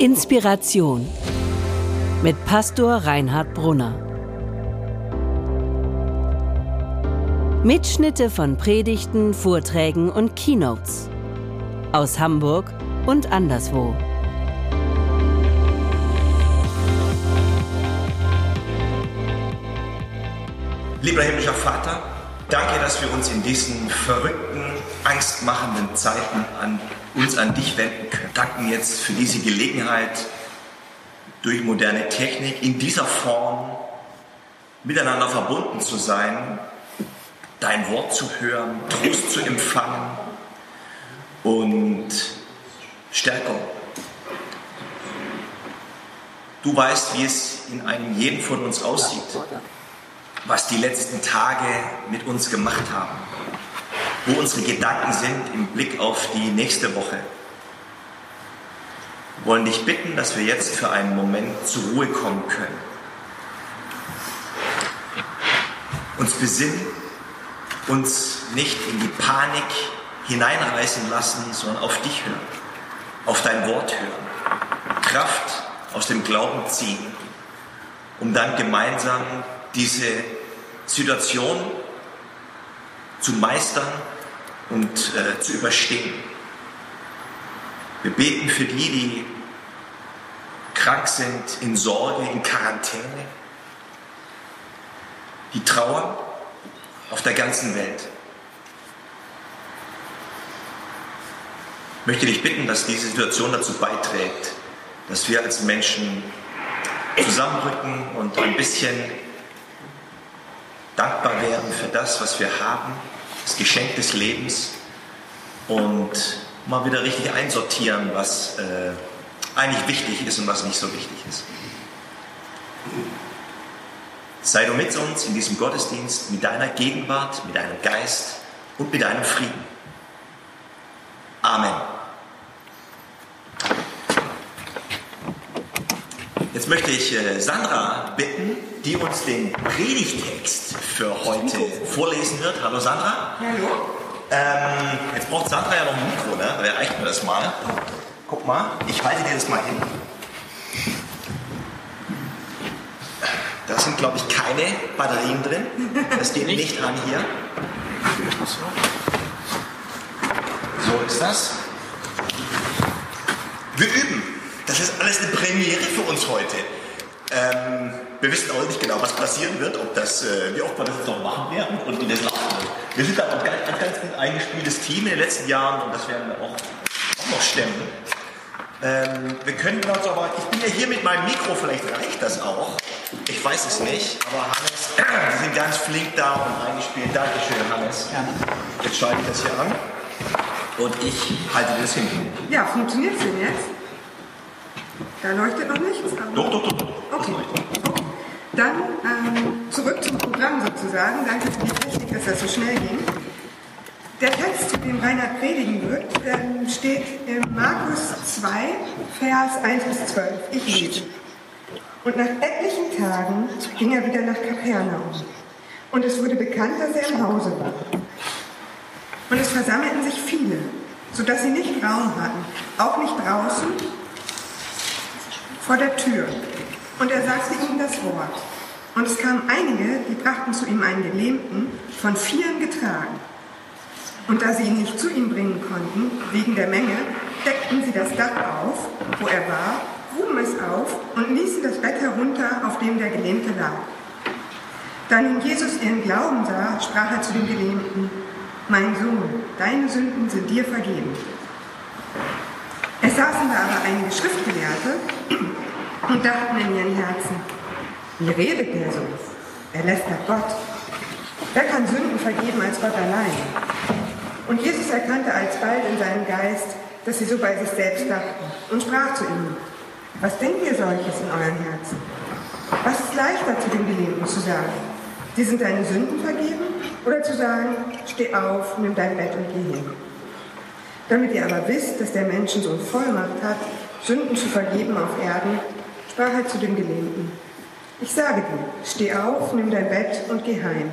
Inspiration mit Pastor Reinhard Brunner. Mitschnitte von Predigten, Vorträgen und Keynotes aus Hamburg und anderswo. Lieber himmlischer Vater, danke, dass wir uns in diesen verrückten, angstmachenden Zeiten an uns an dich wenden können. Danken jetzt für diese Gelegenheit, durch moderne Technik in dieser Form miteinander verbunden zu sein, dein Wort zu hören, Trost zu empfangen und Stärkung. Du weißt, wie es in einem jeden von uns aussieht, was die letzten Tage mit uns gemacht haben wo unsere Gedanken sind im Blick auf die nächste Woche. Wir wollen dich bitten, dass wir jetzt für einen Moment zur Ruhe kommen können. Uns besinnen, uns nicht in die Panik hineinreißen lassen, sondern auf dich hören, auf dein Wort hören, Kraft aus dem Glauben ziehen, um dann gemeinsam diese Situation zu meistern und äh, zu überstehen. Wir beten für die, die krank sind, in Sorge, in Quarantäne, die trauern auf der ganzen Welt. Ich möchte dich bitten, dass diese Situation dazu beiträgt, dass wir als Menschen zusammenrücken und ein bisschen dankbar werden für das, was wir haben das Geschenk des Lebens und mal wieder richtig einsortieren, was äh, eigentlich wichtig ist und was nicht so wichtig ist. Sei du mit uns in diesem Gottesdienst mit deiner Gegenwart, mit deinem Geist und mit deinem Frieden. Amen. Jetzt möchte ich äh, Sandra bitten, die uns den Predigtext für heute vorlesen wird. Hallo Sandra. Hallo. Ähm, jetzt braucht Sandra ja noch ein Mikro, ne? Da reicht mir das mal. Guck mal, ich halte dir das mal hin. Da sind, glaube ich, keine Batterien drin. Das geht nicht an hier. So ist das. Wir üben. Das ist alles eine Premiere für uns heute. Ähm, wir wissen auch nicht genau, was passieren wird, ob das, äh, wie oft wir das jetzt noch machen werden und wie das laufen wird. Wir sind aber ein ganz, ein ganz gut eingespieltes Team in den letzten Jahren und das werden wir auch, auch noch stemmen. Ähm, wir können uns aber, ich bin ja hier mit meinem Mikro, vielleicht reicht das auch. Ich weiß es nicht, aber Hannes, wir sind ganz flink da und eingespielt. Dankeschön, Hannes. Jetzt schalte ich das hier an und ich halte das hin. Ja, funktioniert es denn jetzt? Da leuchtet noch nichts. Doch, doch, doch. doch. Okay. okay. Dann ähm, zurück zum Programm sozusagen. Danke für die Technik, dass das so schnell ging. Der Text, zu dem Reinhard predigen wird, ähm, steht in Markus 2, Vers 1 bis 12. Ich lese. Und nach etlichen Tagen ging er wieder nach Kapernaum. Und es wurde bekannt, dass er im Hause war. Und es versammelten sich viele, sodass sie nicht Raum hatten, auch nicht draußen vor der Tür. Und er sagte ihnen das Wort. Und es kamen einige, die brachten zu ihm einen Gelähmten, von vielen getragen. Und da sie ihn nicht zu ihm bringen konnten, wegen der Menge, deckten sie das Dach auf, wo er war, gruben es auf und ließen das Bett herunter, auf dem der Gelähmte lag. Da nun Jesus ihren Glauben sah, sprach er zu dem Gelähmten, Mein Sohn, deine Sünden sind dir vergeben. Es saßen da aber einige Schriftgelehrte und dachten in ihren Herzen, wie redet der so? Er lästert Gott. Wer kann Sünden vergeben als Gott allein? Und Jesus erkannte alsbald in seinem Geist, dass sie so bei sich selbst dachten und sprach zu ihnen, was denkt ihr solches in euren Herzen? Was ist leichter zu dem Gelähmten zu sagen? Die sind deine Sünden vergeben? Oder zu sagen, steh auf, nimm dein Bett und geh hin? Damit ihr aber wisst, dass der Menschensohn Vollmacht hat, Sünden zu vergeben auf Erden, sprach er zu dem Gelähmten. Ich sage dir, steh auf, nimm dein Bett und geh heim.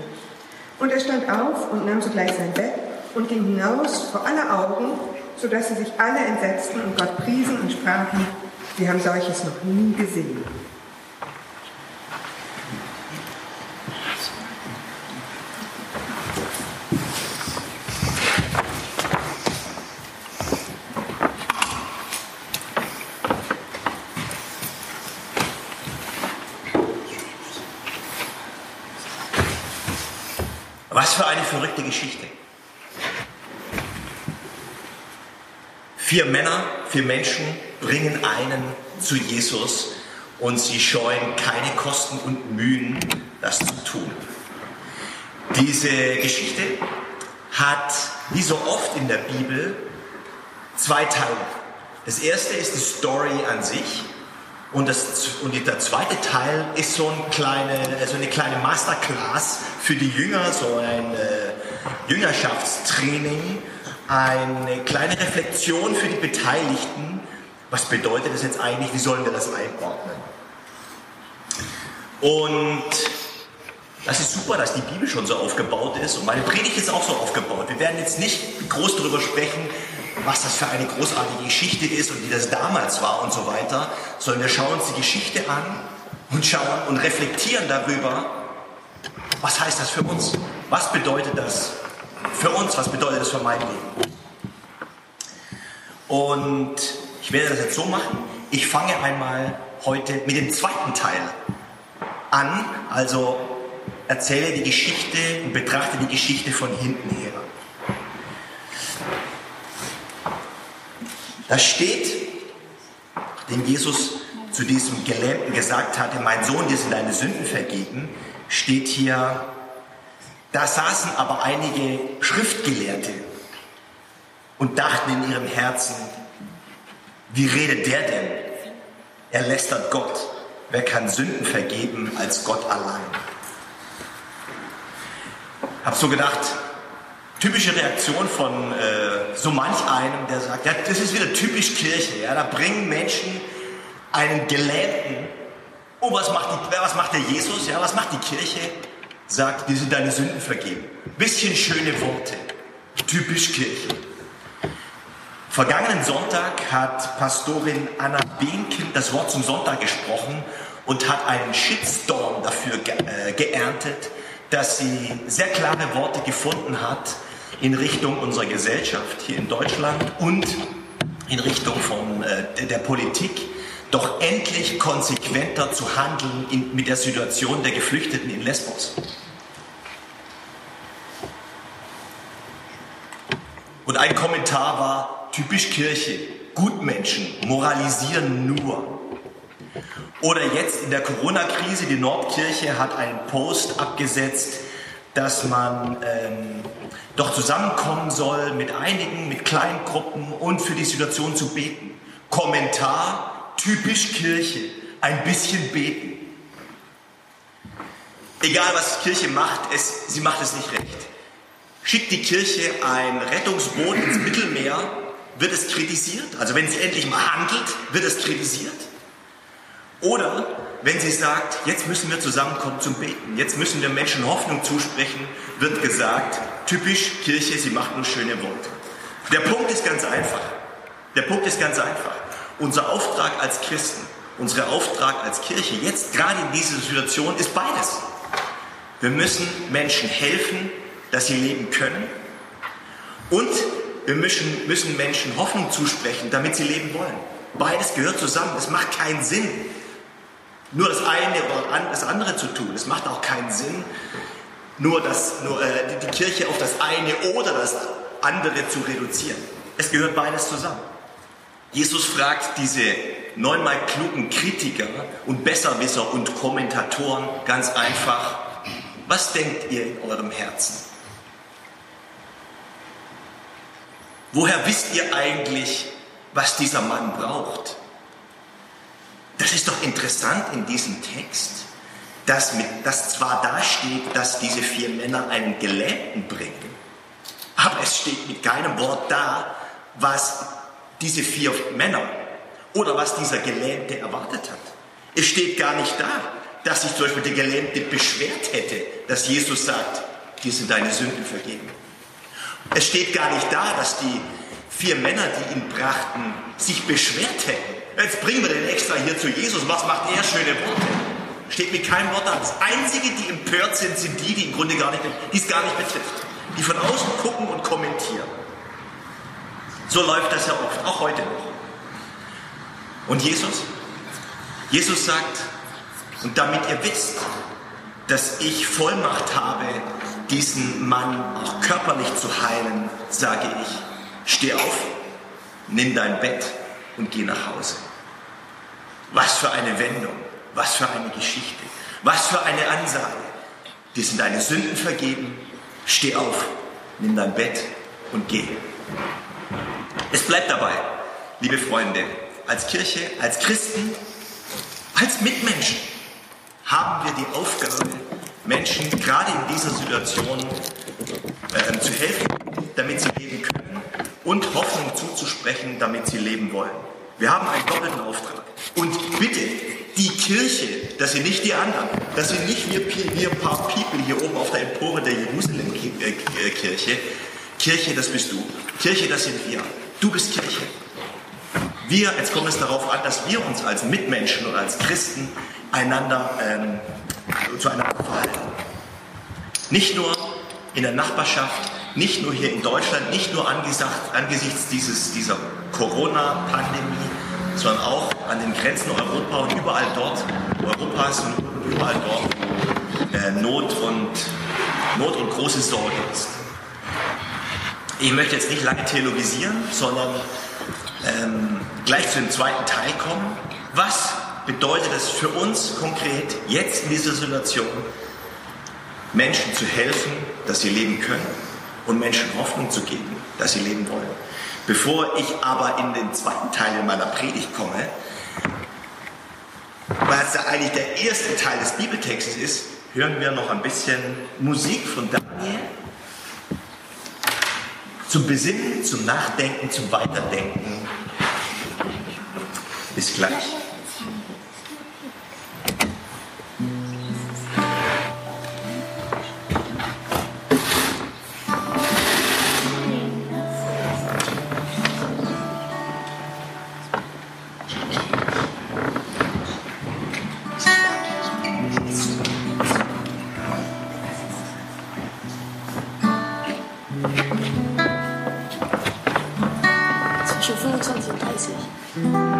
Und er stand auf und nahm sogleich sein Bett und ging hinaus vor aller Augen, sodass sie sich alle entsetzten und Gott priesen und sprachen, Sie haben solches noch nie gesehen. Was für eine verrückte Geschichte. Vier Männer, vier Menschen bringen einen zu Jesus und sie scheuen keine Kosten und Mühen, das zu tun. Diese Geschichte hat, wie so oft in der Bibel, zwei Teile. Das erste ist die Story an sich und, das, und der zweite Teil ist so, ein kleine, so eine kleine Masterclass für die Jünger, so ein äh, Jüngerschaftstraining, eine kleine Reflexion für die Beteiligten. Was bedeutet das jetzt eigentlich? Wie sollen wir das einordnen? Und das ist super, dass die Bibel schon so aufgebaut ist und meine Predigt ist auch so aufgebaut. Wir werden jetzt nicht groß darüber sprechen, was das für eine großartige Geschichte ist und wie das damals war und so weiter, sondern wir schauen uns die Geschichte an und schauen und reflektieren darüber, was heißt das für uns? Was bedeutet das für uns? Was bedeutet das für mein Leben? Und ich werde das jetzt so machen. Ich fange einmal heute mit dem zweiten Teil an, also erzähle die Geschichte und betrachte die Geschichte von hinten her. Da steht, dem Jesus zu diesem Gelähmten gesagt hatte, mein Sohn, dir sind deine Sünden vergeben, steht hier, da saßen aber einige Schriftgelehrte und dachten in ihrem Herzen, wie redet der denn? Er lästert Gott. Wer kann Sünden vergeben als Gott allein? Hab so gedacht, typische Reaktion von äh, so manch einem, der sagt, ja, das ist wieder typisch Kirche. Ja, da bringen Menschen einen Gelähmten. Oh, was macht, die, was macht der Jesus? Ja, was macht die Kirche? Sagt, dir sind deine Sünden vergeben. Bisschen schöne Worte. Typisch Kirche. Vergangenen Sonntag hat Pastorin Anna Behnkind das Wort zum Sonntag gesprochen und hat einen Shitstorm dafür ge äh, geerntet, dass sie sehr klare Worte gefunden hat in Richtung unserer Gesellschaft hier in Deutschland und in Richtung von äh, der Politik, doch endlich konsequenter zu handeln in, mit der Situation der Geflüchteten in Lesbos. Und ein Kommentar war typisch Kirche, Gutmenschen moralisieren nur. Oder jetzt in der Corona-Krise, die Nordkirche hat einen Post abgesetzt, dass man ähm, doch zusammenkommen soll mit einigen, mit kleinen Gruppen und für die Situation zu beten. Kommentar, typisch Kirche, ein bisschen beten. Egal was die Kirche macht, es, sie macht es nicht recht. Schickt die Kirche ein Rettungsboot ins Mittelmeer, wird es kritisiert. Also wenn sie endlich mal handelt, wird es kritisiert. Oder wenn sie sagt, jetzt müssen wir zusammenkommen zum Beten, jetzt müssen wir Menschen Hoffnung zusprechen, wird gesagt, typisch Kirche, sie macht nur schöne Worte. Der Punkt ist ganz einfach. Der Punkt ist ganz einfach. Unser Auftrag als Christen, unser Auftrag als Kirche, jetzt gerade in dieser Situation, ist beides. Wir müssen Menschen helfen, dass sie leben können. Und wir müssen, Menschen Hoffnung zusprechen, damit sie leben wollen. Beides gehört zusammen. Es macht keinen Sinn, nur das eine oder das andere zu tun. Es macht auch keinen Sinn, nur, das, nur äh, die Kirche auf das eine oder das andere zu reduzieren. Es gehört beides zusammen. Jesus fragt diese neunmal klugen Kritiker und Besserwisser und Kommentatoren ganz einfach, was denkt ihr in eurem Herzen? Woher wisst ihr eigentlich, was dieser Mann braucht? Das ist doch interessant in diesem Text, dass, mit, dass zwar da steht, dass diese vier Männer einen Gelähmten bringen, aber es steht mit keinem Wort da, was diese vier Männer oder was dieser Gelähmte erwartet hat. Es steht gar nicht da, dass sich zum Beispiel der Gelähmte beschwert hätte, dass Jesus sagt, dir sind deine Sünden vergeben. Es steht gar nicht da, dass die vier Männer, die ihn brachten, sich beschwert hätten. Jetzt bringen wir den extra hier zu Jesus. Was macht er? Schöne Worte. Steht mit keinem Wort da. Das Einzige, die empört sind, sind die, die im Grunde gar nicht, die es gar nicht betrifft. Die von außen gucken und kommentieren. So läuft das ja oft, auch heute noch. Und Jesus? Jesus sagt, und damit ihr wisst, dass ich Vollmacht habe, diesen Mann auch körperlich zu heilen, sage ich, steh auf, nimm dein Bett und geh nach Hause. Was für eine Wendung, was für eine Geschichte, was für eine Ansage. Dir sind deine Sünden vergeben, steh auf, nimm dein Bett und geh. Es bleibt dabei, liebe Freunde, als Kirche, als Christen, als Mitmenschen haben wir die Aufgabe, Menschen gerade in dieser Situation äh, zu helfen, damit sie leben können und Hoffnung zuzusprechen, damit sie leben wollen. Wir haben einen doppelten Auftrag. Und bitte, die Kirche, dass sie nicht die anderen, dass sie nicht wir, wir paar People hier oben auf der Empore der Jerusalem-Kirche, Kirche, das bist du. Kirche, das sind wir. Du bist Kirche. Wir, jetzt kommt es darauf an, dass wir uns als Mitmenschen und als Christen einander ähm, zueinander verhalten. Nicht nur in der Nachbarschaft, nicht nur hier in Deutschland, nicht nur angesichts dieses, dieser Corona-Pandemie, sondern auch an den Grenzen Europa und überall dort, Europas und überall dort, äh, Not, und, Not und große Sorge ist. Ich möchte jetzt nicht lange theologisieren, sondern ähm, gleich zu dem zweiten Teil kommen. Was bedeutet es für uns konkret, jetzt in dieser Situation, Menschen zu helfen, dass sie leben können und Menschen Hoffnung zu geben, dass sie leben wollen? Bevor ich aber in den zweiten Teil meiner Predigt komme, weil es ja eigentlich der erste Teil des Bibeltextes ist, hören wir noch ein bisschen Musik von Daniel zum Besinnen, zum Nachdenken, zum Weiterdenken. Bis gleich. Mm-hmm.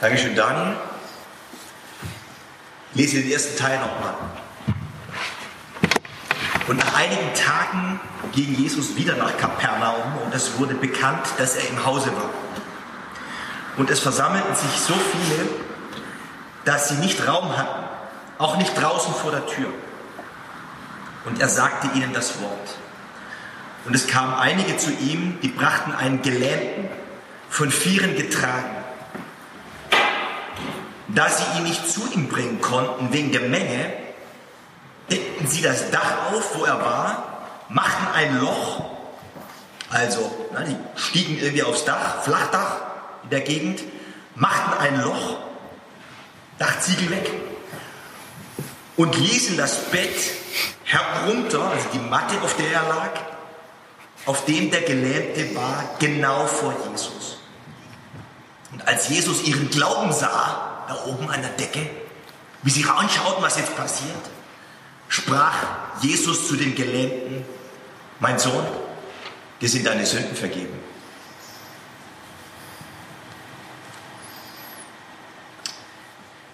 Dankeschön, Daniel. Ich lese den ersten Teil nochmal. Und nach einigen Tagen ging Jesus wieder nach Kapernaum und es wurde bekannt, dass er im Hause war. Und es versammelten sich so viele, dass sie nicht Raum hatten, auch nicht draußen vor der Tür. Und er sagte ihnen das Wort. Und es kamen einige zu ihm, die brachten einen Gelähmten, von Vieren getragen. Da sie ihn nicht zu ihm bringen konnten wegen der Menge, deckten sie das Dach auf, wo er war, machten ein Loch, also na, die stiegen irgendwie aufs Dach, Flachdach in der Gegend, machten ein Loch, Dachziegel weg und ließen das Bett herunter, also die Matte, auf der er lag, auf dem der Gelähmte war, genau vor Jesus. Und als Jesus ihren Glauben sah, da oben an der Decke, wie sie anschauten, was jetzt passiert, sprach Jesus zu dem Gelähmten, mein Sohn, dir sind deine Sünden vergeben.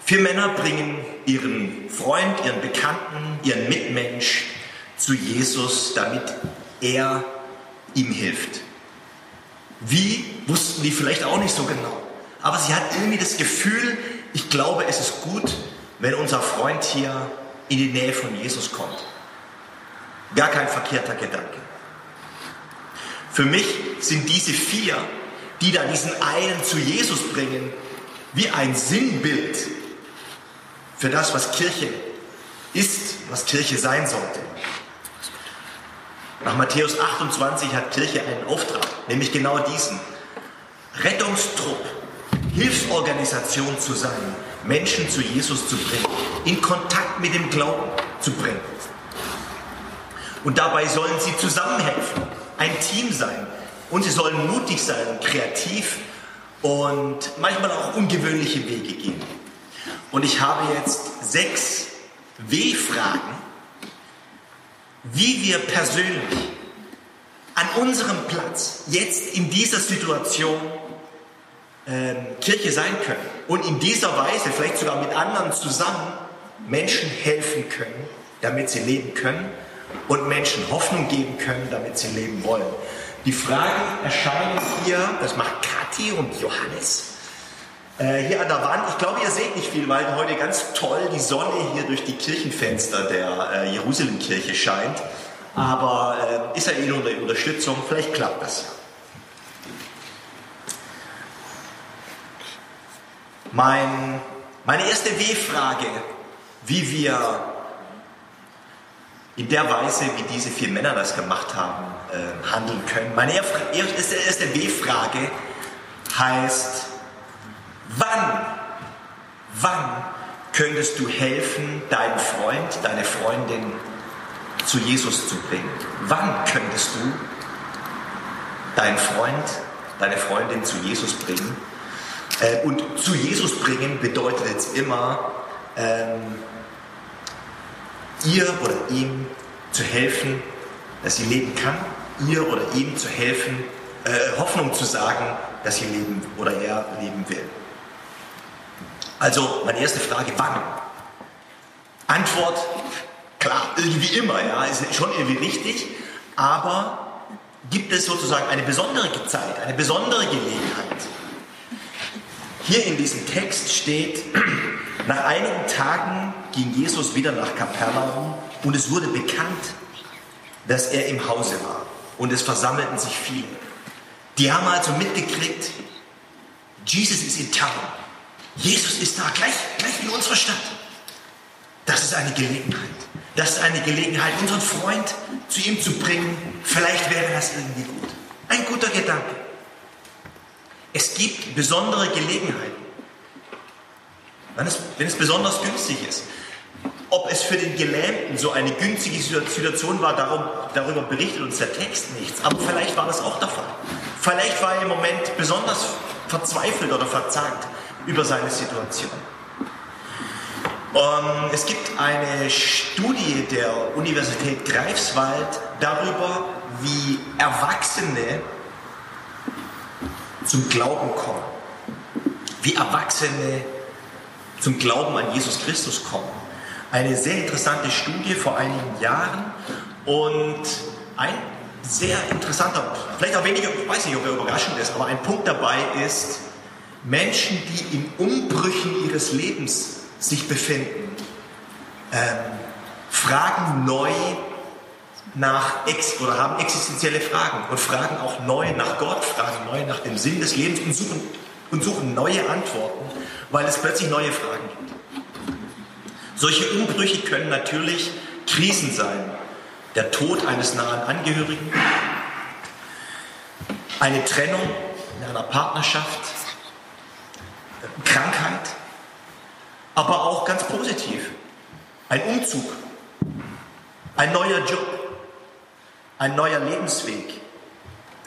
Vier Männer bringen ihren Freund, ihren Bekannten, ihren Mitmensch zu Jesus, damit er ihm hilft. Wie, wussten die vielleicht auch nicht so genau. Aber sie hat irgendwie das Gefühl, ich glaube, es ist gut, wenn unser Freund hier in die Nähe von Jesus kommt. Gar kein verkehrter Gedanke. Für mich sind diese vier, die da diesen einen zu Jesus bringen, wie ein Sinnbild für das, was Kirche ist, was Kirche sein sollte. Nach Matthäus 28 hat Kirche einen Auftrag, nämlich genau diesen. Rettungstrupp, Hilfsorganisation zu sein, Menschen zu Jesus zu bringen, in Kontakt mit dem Glauben zu bringen. Und dabei sollen sie zusammenhelfen, ein Team sein. Und sie sollen mutig sein kreativ und manchmal auch ungewöhnliche Wege gehen. Und ich habe jetzt sechs W-Fragen, wie wir persönlich an unserem Platz jetzt in dieser Situation ähm, Kirche sein können und in dieser Weise, vielleicht sogar mit anderen zusammen, Menschen helfen können, damit sie leben können und Menschen Hoffnung geben können, damit sie leben wollen. Die Fragen erscheinen hier, das macht Kathi und Johannes. Äh, hier an der Wand, ich glaube, ihr seht nicht viel, weil heute ganz toll die Sonne hier durch die Kirchenfenster der äh, Jerusalemkirche scheint. Aber äh, ist ja eh nur eine Unterstützung, vielleicht klappt das ja. Mein, meine erste W-Frage, wie wir in der Weise, wie diese vier Männer das gemacht haben, äh, handeln können. Meine erste, erste W-Frage heißt, Wann, wann könntest du helfen, deinen Freund, deine Freundin zu Jesus zu bringen? Wann könntest du deinen Freund, deine Freundin zu Jesus bringen? Äh, und zu Jesus bringen bedeutet jetzt immer, ähm, ihr oder ihm zu helfen, dass sie leben kann, ihr oder ihm zu helfen, äh, Hoffnung zu sagen, dass sie leben oder er leben will. Also meine erste Frage, wann? Antwort, klar, irgendwie immer, ja, ist schon irgendwie richtig, aber gibt es sozusagen eine besondere Zeit, eine besondere Gelegenheit? Hier in diesem Text steht, nach einigen Tagen ging Jesus wieder nach Kapernaum und es wurde bekannt, dass er im Hause war und es versammelten sich viele. Die haben also mitgekriegt, Jesus ist in Town. Jesus ist da, gleich, gleich in unserer Stadt. Das ist eine Gelegenheit. Das ist eine Gelegenheit, unseren Freund zu ihm zu bringen. Vielleicht wäre das irgendwie gut. Ein guter Gedanke. Es gibt besondere Gelegenheiten. Wenn es, wenn es besonders günstig ist. Ob es für den Gelähmten so eine günstige Situation war, darum, darüber berichtet uns der Text nichts. Aber vielleicht war das auch der Fall. Vielleicht war er im Moment besonders verzweifelt oder verzagt über seine Situation. Um, es gibt eine Studie der Universität Greifswald darüber, wie Erwachsene zum Glauben kommen. wie Erwachsene zum Glauben an Jesus Christus kommen. Eine sehr interessante Studie vor einigen Jahren und ein sehr interessanter, vielleicht auch weniger, ich weiß nicht, ob er überraschend ist, aber ein Punkt dabei ist, Menschen, die in Umbrüchen ihres Lebens sich befinden, ähm, fragen neu nach Ex oder haben existenzielle Fragen und fragen auch neu nach Gott, fragen neu nach dem Sinn des Lebens und suchen, und suchen neue Antworten, weil es plötzlich neue Fragen gibt. Solche Umbrüche können natürlich Krisen sein. Der Tod eines nahen Angehörigen, eine Trennung in einer Partnerschaft, Krankheit, aber auch ganz positiv. Ein Umzug, ein neuer Job, ein neuer Lebensweg,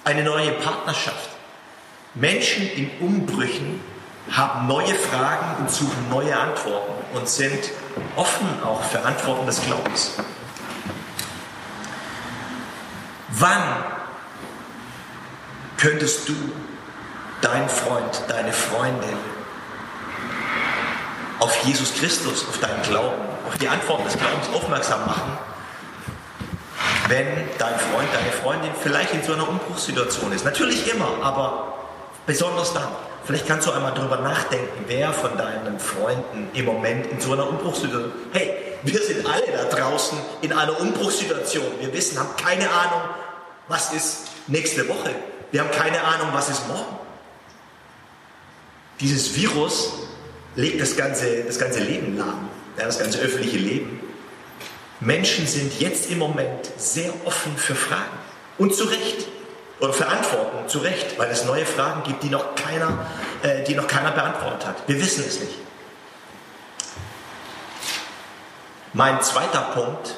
eine neue Partnerschaft. Menschen in Umbrüchen haben neue Fragen und suchen neue Antworten und sind offen auch für Antworten des Glaubens. Wann könntest du deinen Freund, deine Freundin auf Jesus Christus, auf deinen Glauben, auf die Antworten des Glaubens aufmerksam machen, wenn dein Freund, deine Freundin vielleicht in so einer Umbruchssituation ist. Natürlich immer, aber besonders dann. Vielleicht kannst du einmal darüber nachdenken, wer von deinen Freunden im Moment in so einer Umbruchssituation. Hey, wir sind alle da draußen in einer Umbruchssituation. Wir wissen, haben keine Ahnung, was ist nächste Woche. Wir haben keine Ahnung, was ist morgen. Dieses Virus legt das ganze, das ganze Leben lahm, das ganze öffentliche Leben. Menschen sind jetzt im Moment sehr offen für Fragen. Und zu Recht. Oder für Antworten, zu Recht, weil es neue Fragen gibt, die noch keiner, äh, die noch keiner beantwortet hat. Wir wissen es nicht. Mein zweiter Punkt.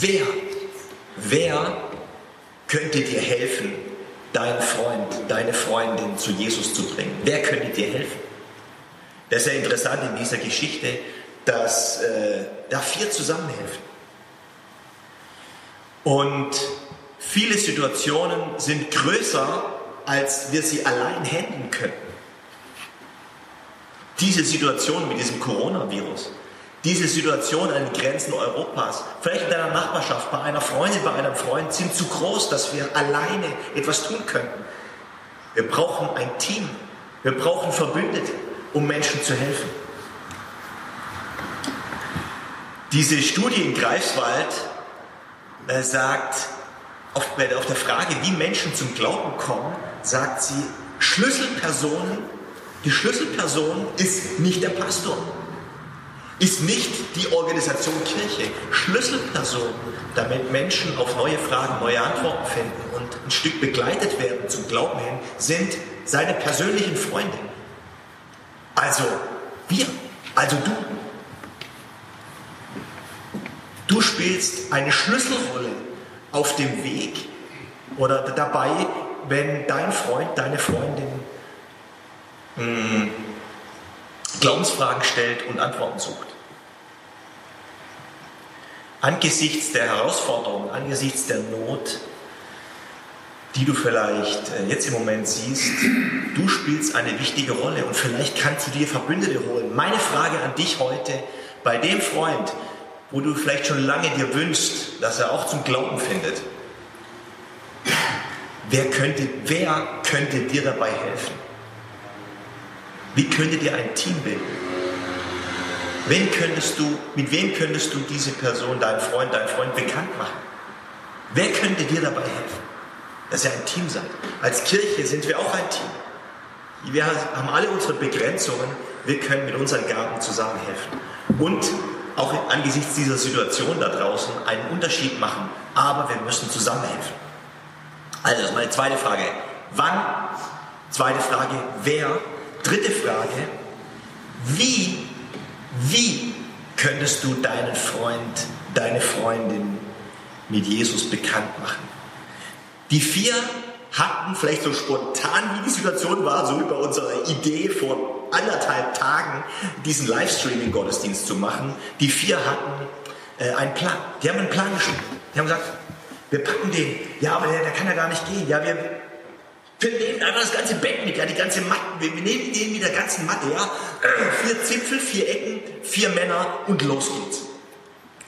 Wer, wer könnte dir helfen, deinen Freund, deine Freundin zu Jesus zu bringen? Wer könnte dir helfen? Das ist ja interessant in dieser Geschichte, dass äh, da vier zusammenhelfen. Und viele Situationen sind größer, als wir sie allein handeln könnten. Diese Situation mit diesem Coronavirus, diese Situation an den Grenzen Europas, vielleicht in deiner Nachbarschaft, bei einer Freundin, bei einem Freund, sind zu groß, dass wir alleine etwas tun könnten. Wir brauchen ein Team, wir brauchen Verbündete, um Menschen zu helfen. Diese Studie in Greifswald äh, sagt, auf, auf der Frage, wie Menschen zum Glauben kommen, sagt sie, Schlüsselpersonen, die Schlüsselperson ist nicht der Pastor ist nicht die Organisation Kirche Schlüsselperson, damit Menschen auf neue Fragen neue Antworten finden und ein Stück begleitet werden zum Glauben hin, sind seine persönlichen Freunde. Also wir, also du. Du spielst eine Schlüsselrolle auf dem Weg oder dabei, wenn dein Freund, deine Freundin hm, Glaubensfragen stellt und Antworten sucht. Angesichts der Herausforderungen, angesichts der Not, die du vielleicht äh, jetzt im Moment siehst, du spielst eine wichtige Rolle und vielleicht kannst du dir Verbündete holen. Meine Frage an dich heute, bei dem Freund, wo du vielleicht schon lange dir wünschst, dass er auch zum Glauben findet, wer könnte, wer könnte dir dabei helfen? Wie könntet ihr ein Team bilden? Wen könntest du, mit wem könntest du diese Person, deinen Freund, deinen Freund bekannt machen? Wer könnte dir dabei helfen, dass ihr ein Team seid? Als Kirche sind wir auch ein Team. Wir haben alle unsere Begrenzungen. Wir können mit unseren Gaben zusammen helfen. Und auch angesichts dieser Situation da draußen einen Unterschied machen. Aber wir müssen zusammenhelfen. Also, das ist meine zweite Frage. Wann? Zweite Frage, wer? Dritte Frage, wie, wie könntest du deinen Freund, deine Freundin mit Jesus bekannt machen? Die vier hatten vielleicht so spontan, wie die Situation war, so wie bei unserer Idee vor anderthalb Tagen, diesen Livestreaming-Gottesdienst zu machen. Die vier hatten äh, einen Plan. Die haben einen Plan geschrieben. Die haben gesagt, wir packen den. Ja, aber der, der kann ja gar nicht gehen. Ja, wir, Wir nehmen einfach das ganze Bett mit, ja, die ganze Matte. Wir, nehmen den mit der ganzen Matte, ja. Vier Zipfel, vier Ecken, vier Männer und los geht's.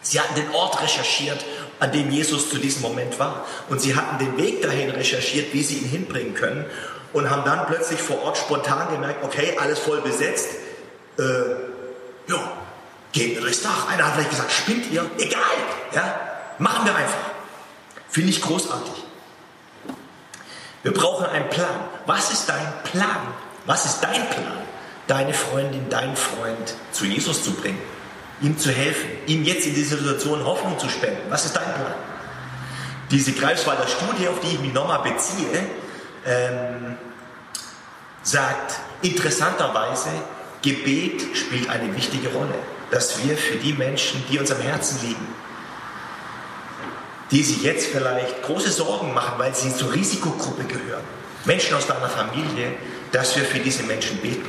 Sie hatten den Ort recherchiert, an dem Jesus zu diesem Moment war. Und sie hatten den Weg dahin recherchiert, wie sie ihn hinbringen können. Und haben dann plötzlich vor Ort spontan gemerkt, okay, alles voll besetzt. Äh, ja, geht durchs Dach. Einer hat vielleicht gesagt, spinnt ihr? Egal, ja, machen wir einfach. Finde ich großartig. Wir brauchen einen Plan. Was ist dein Plan? Was ist dein Plan, deine Freundin, deinen Freund zu Jesus zu bringen? Ihm zu helfen, ihm jetzt in dieser Situation Hoffnung zu spenden. Was ist dein Plan? Diese Greifswalder Studie, auf die ich mich nochmal beziehe, ähm, sagt interessanterweise, Gebet spielt eine wichtige Rolle, dass wir für die Menschen, die uns am Herzen liegen, die sich jetzt vielleicht große Sorgen machen, weil sie zur Risikogruppe gehören, Menschen aus deiner Familie, dass wir für diese Menschen beten.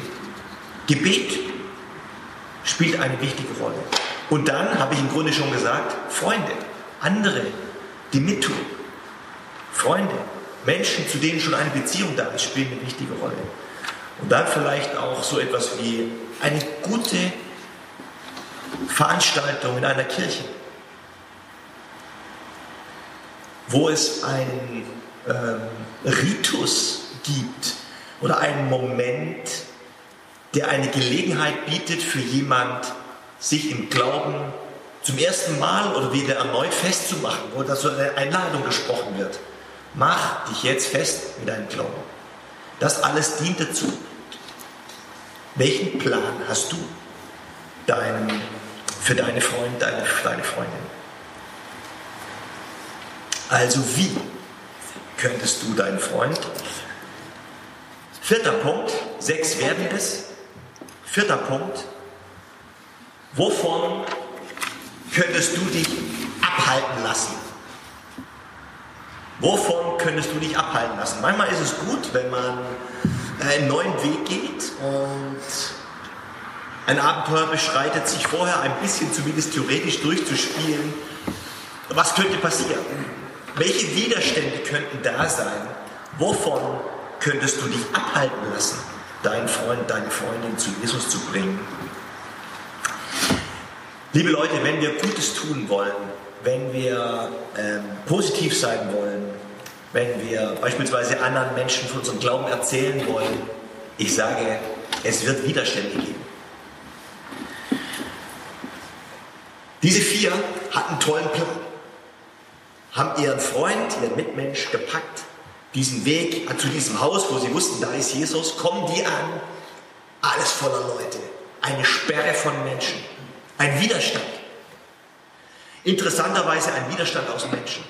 Gebet spielt eine wichtige Rolle. Und dann habe ich im Grunde schon gesagt, Freunde, andere, die mittun. Freunde, Menschen, zu denen schon eine Beziehung da ist, spielen eine wichtige Rolle. Und dann vielleicht auch so etwas wie eine gute Veranstaltung in einer Kirche, wo es einen ähm, Ritus gibt oder einen Moment, der eine Gelegenheit bietet für jemand, sich im Glauben zum ersten Mal oder wieder erneut festzumachen, wo da so eine Einladung gesprochen wird. Mach dich jetzt fest mit deinem Glauben. Das alles dient dazu. Welchen Plan hast du dein, für deine Freunde, deine, deine Freundin? Also wie könntest du deinen Freund? Vierter Punkt, sechs werden es. Vierter Punkt, wovon könntest du dich abhalten lassen? Wovon könntest du dich abhalten lassen? Manchmal ist es gut, wenn man einen neuen Weg geht und ein Abenteuer beschreitet, sich vorher ein bisschen zumindest theoretisch durchzuspielen. Was könnte passieren? Welche Widerstände könnten da sein? Wovon könntest du dich abhalten lassen, deinen Freund, deine Freundin zu Jesus zu bringen? Liebe Leute, wenn wir Gutes tun wollen, wenn wir ähm, positiv sein wollen, wenn wir beispielsweise anderen Menschen von unserem Glauben erzählen wollen, ich sage, es wird Widerstände geben. Diese vier hatten einen tollen Plan haben ihren Freund, ihren Mitmensch gepackt, diesen Weg zu diesem Haus, wo sie wussten, da ist Jesus, kommen die an, alles voller Leute, eine Sperre von Menschen, ein Widerstand. Interessanterweise ein Widerstand aus Menschen.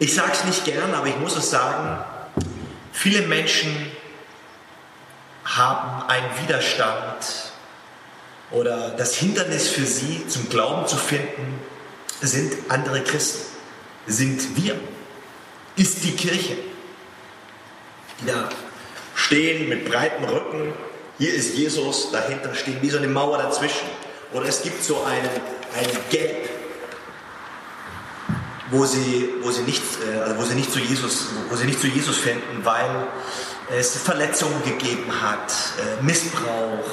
Ich sage es nicht gern, aber ich muss es sagen, viele Menschen haben einen Widerstand oder das Hindernis für sie zum Glauben zu finden, sind andere Christen. Sind wir, ist die Kirche, die da stehen mit breitem Rücken. Hier ist Jesus, dahinter stehen wie so eine Mauer dazwischen. Oder es gibt so einen, ein Gap, wo sie, wo, sie nicht, äh, also wo, sie nicht zu Jesus, wo sie nicht zu Jesus finden, weil es Verletzungen gegeben hat, äh, Missbrauch,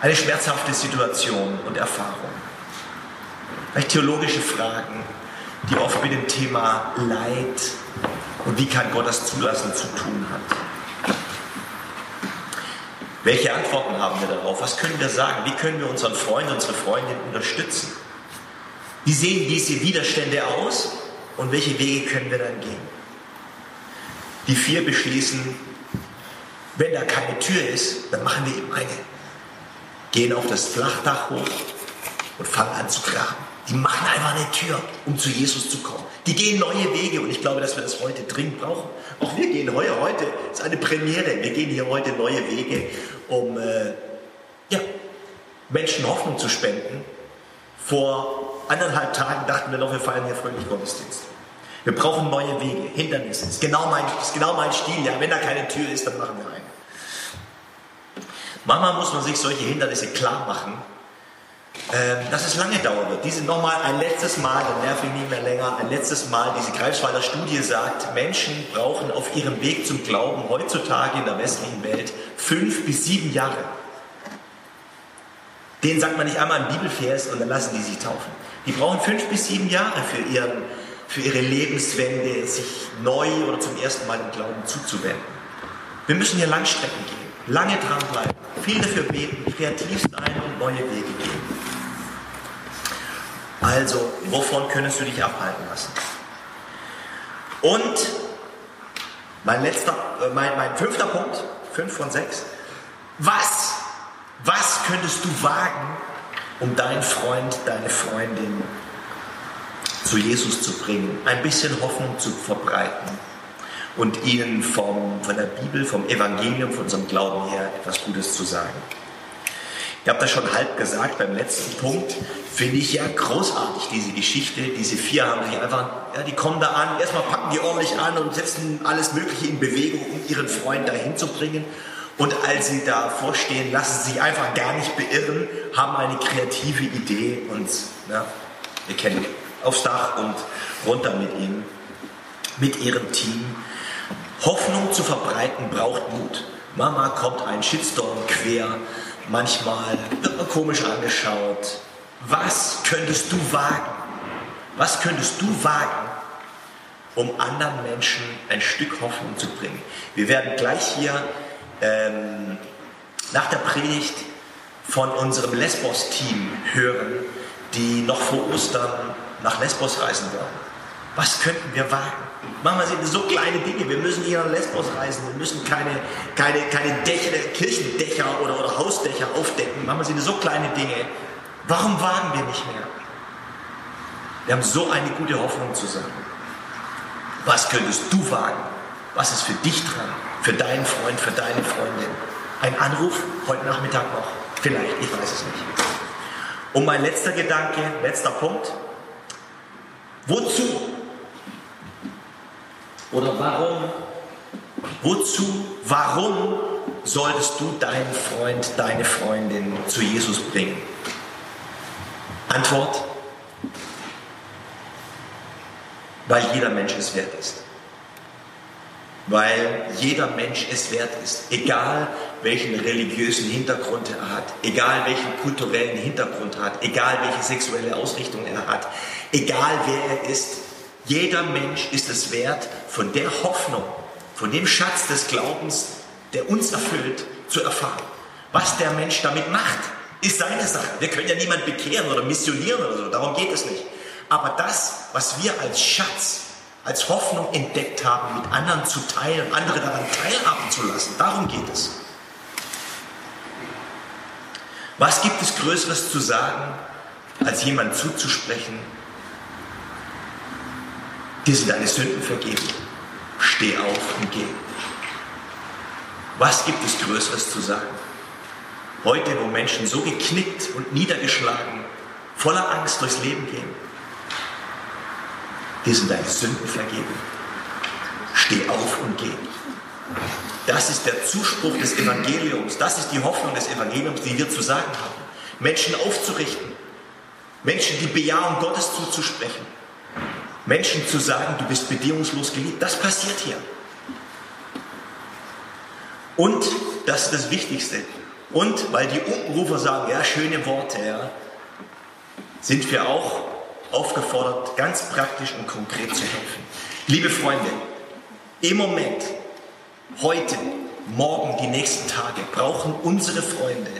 eine schmerzhafte Situation und Erfahrung. Vielleicht theologische Fragen, die oft mit dem Thema Leid und wie kann Gott das zulassen zu tun hat. Welche Antworten haben wir darauf? Was können wir sagen? Wie können wir unseren Freund, unsere Freundin unterstützen? Wie sehen diese Widerstände aus und welche Wege können wir dann gehen? Die vier beschließen, wenn da keine Tür ist, dann machen wir eben eine. Gehen auf das Flachdach hoch und fangen an zu graben. Die machen einfach eine Tür, um zu Jesus zu kommen. Die gehen neue Wege und ich glaube, dass wir das heute dringend brauchen. Auch wir gehen heute, heute ist eine Premiere. Wir gehen hier heute neue Wege, um äh, ja, Menschen Hoffnung zu spenden. Vor anderthalb Tagen dachten wir noch, wir feiern hier fröhlich Gottesdienst. Wir brauchen neue Wege, Hindernisse. Das ist genau mein, ist genau mein Stil. Ja, wenn da keine Tür ist, dann machen wir eine. Manchmal muss man sich solche Hindernisse klar machen ähm, dass es lange dauern wird. Diese nochmal ein letztes Mal, dann nerv ich nicht mehr länger, ein letztes Mal, diese Greifswalder Studie sagt, Menschen brauchen auf ihrem Weg zum Glauben heutzutage in der westlichen Welt fünf bis sieben Jahre. Den sagt man nicht einmal ein Bibelvers und dann lassen die sich taufen. Die brauchen fünf bis sieben Jahre für, ihren, für ihre Lebenswende, sich neu oder zum ersten Mal im Glauben zuzuwenden. Wir müssen hier Langstrecken gehen, lange dranbleiben, viel dafür beten, kreativ sein und neue Wege gehen. Also, wovon könntest du dich abhalten lassen? Und mein letzter, äh, mein, mein fünfter Punkt, fünf von sechs. Was, was könntest du wagen, um deinen Freund, deine Freundin zu Jesus zu bringen, ein bisschen Hoffnung zu verbreiten und ihnen vom, von der Bibel, vom Evangelium, von unserem Glauben her etwas Gutes zu sagen? Ich habe das schon halb gesagt beim letzten Punkt. Finde ich ja großartig, diese Geschichte. Diese vier haben sich einfach, ja, die kommen da an, erstmal packen die ordentlich an und setzen alles Mögliche in Bewegung, um ihren Freund dahin zu bringen. Und als sie da vorstehen, lassen sie sich einfach gar nicht beirren, haben eine kreative Idee und, ja, wir kennen aufs Dach und runter mit ihnen, mit ihrem Team. Hoffnung zu verbreiten braucht Mut. Mama kommt ein Shitstorm quer Manchmal wird man komisch angeschaut. Was könntest du wagen? Was könntest du wagen, um anderen Menschen ein Stück Hoffnung zu bringen? Wir werden gleich hier ähm, nach der Predigt von unserem Lesbos-Team hören, die noch vor Ostern nach Lesbos reisen werden. Was könnten wir wagen? Sind es so kleine Dinge. Wir müssen hier nach Lesbos reisen. Wir müssen keine, keine, keine Dächer, Kirchendächer oder, oder Hausdächer aufdecken. Sind es so kleine Dinge. Warum wagen wir nicht mehr? Wir haben so eine gute Hoffnung zu sagen. Was könntest du wagen? Was ist für dich dran? Für deinen Freund, für deine Freundin? Ein Anruf heute Nachmittag noch? Vielleicht, ich weiß es nicht. Und mein letzter Gedanke, letzter Punkt. Wozu oder warum? Wozu? Warum solltest du deinen Freund, deine Freundin zu Jesus bringen? Antwort, weil jeder Mensch es wert ist. Weil jeder Mensch es wert ist, egal welchen religiösen Hintergrund er hat, egal welchen kulturellen Hintergrund er hat, egal welche sexuelle Ausrichtung er hat, egal wer er ist, jeder Mensch ist es wert, von der Hoffnung, von dem Schatz des Glaubens, der uns erfüllt, zu erfahren. Was der Mensch damit macht, ist seine Sache. Wir können ja niemand bekehren oder missionieren oder so, darum geht es nicht. Aber das, was wir als Schatz, als Hoffnung entdeckt haben, mit anderen zu teilen, andere daran teilhaben zu lassen, darum geht es. Was gibt es Größeres zu sagen, als jemand zuzusprechen, Dir sind deine Sünden vergeben. Steh auf und geh. Was gibt es Größeres zu sagen? Heute, wo Menschen so geknickt und niedergeschlagen, voller Angst durchs Leben gehen. Dir sind deine Sünden vergeben. Steh auf und geh. Das ist der Zuspruch des Evangeliums. Das ist die Hoffnung des Evangeliums, die wir zu sagen haben. Menschen aufzurichten. Menschen die Bejahung Gottes zuzusprechen. Menschen zu sagen, du bist bedingungslos geliebt, das passiert hier. Und, das ist das Wichtigste, und weil die Unrufer sagen, ja, schöne Worte, ja, sind wir auch aufgefordert, ganz praktisch und konkret zu helfen. Liebe Freunde, im Moment, heute, morgen, die nächsten Tage brauchen unsere Freunde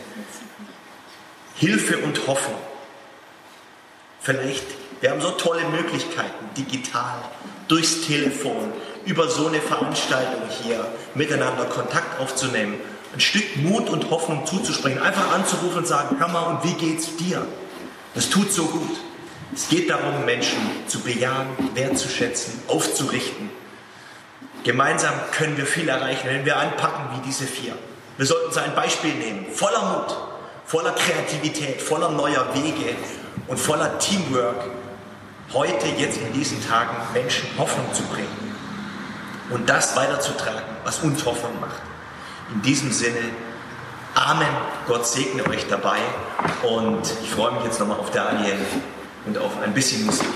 Hilfe und Hoffnung. Vielleicht wir haben so tolle Möglichkeiten, digital, durchs Telefon, über so eine Veranstaltung hier miteinander Kontakt aufzunehmen, ein Stück Mut und Hoffnung zuzusprechen, einfach anzurufen und sagen, hör mal, und wie geht's dir? Das tut so gut. Es geht darum, Menschen zu bejahen, wertzuschätzen, aufzurichten. Gemeinsam können wir viel erreichen, wenn wir anpacken wie diese vier. Wir sollten uns ein Beispiel nehmen, voller Mut, voller Kreativität, voller neuer Wege und voller Teamwork heute, jetzt in diesen Tagen Menschen Hoffnung zu bringen und das weiterzutragen, was uns Hoffnung macht. In diesem Sinne, Amen. Gott segne euch dabei. Und ich freue mich jetzt nochmal auf Daniel und auf ein bisschen Musik.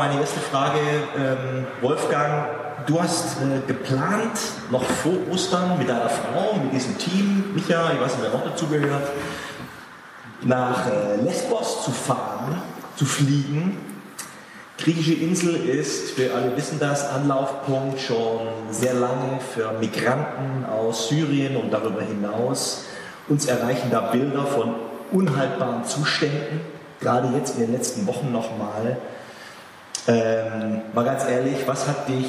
Meine erste Frage, ähm, Wolfgang, du hast äh, geplant, noch vor Ostern mit deiner Frau, mit diesem Team, Micha, ich weiß nicht, wer noch dazugehört, nach äh, Lesbos zu fahren, zu fliegen. Griechische Insel ist, wir alle wissen das, Anlaufpunkt schon sehr lange für Migranten aus Syrien und darüber hinaus. Uns erreichen da Bilder von unhaltbaren Zuständen, gerade jetzt in den letzten Wochen nochmal. Ähm, mal ganz ehrlich, was hat dich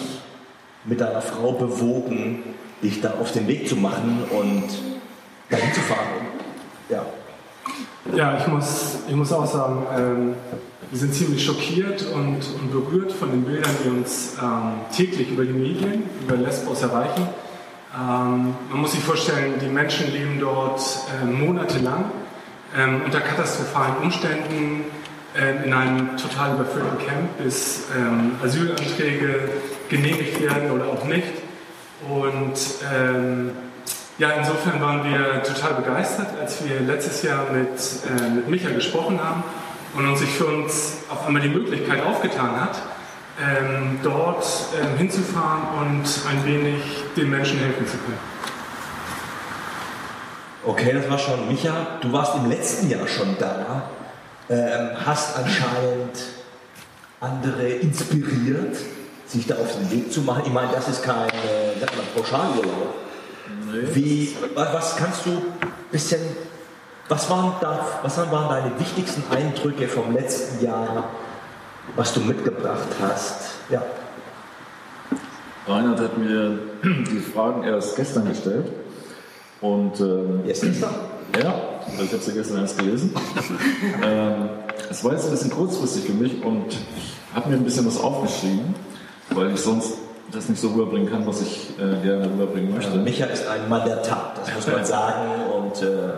mit deiner Frau bewogen, dich da auf den Weg zu machen und dahin zu fahren? Ja. Ja, ich muss, ich muss auch sagen, ähm, wir sind ziemlich schockiert und, und, berührt von den Bildern, die uns ähm, täglich über die Medien, über Lesbos erreichen. Ähm, man muss sich vorstellen, die Menschen leben dort äh, monatelang ähm, unter katastrophalen Umständen in einem total überfüllten Camp, bis ähm, Asylanträge genehmigt werden oder auch nicht. Und ähm, ja, insofern waren wir total begeistert, als wir letztes Jahr mit, äh, mit Micha gesprochen haben und uns sich für uns auf einmal die Möglichkeit aufgetan hat, ähm, dort ähm, hinzufahren und ein wenig den Menschen helfen zu können. Okay, das war schon Micha. Du warst im letzten Jahr schon da, ähm, hast anscheinend andere inspiriert, sich da auf den Weg zu machen. Ich meine, das ist kein äh, Pauschalurlaub. Nee. Wie, was kannst du ein bisschen, was waren, da, was waren deine wichtigsten Eindrücke vom letzten Jahr, was du mitgebracht hast? Ja. Reinhard hat mir die Fragen erst gestern gestellt. Und, ähm, Jetzt gestern? Ja, also ich habe sie gestern erst gelesen. ähm, es war jetzt ein bisschen kurzfristig für mich und ich habe mir ein bisschen was aufgeschrieben, weil ich sonst das nicht so rüberbringen kann, was ich äh, gerne rüberbringen möchte. Also Micha ist ein Mann der Tat, das muss man sagen. Und äh,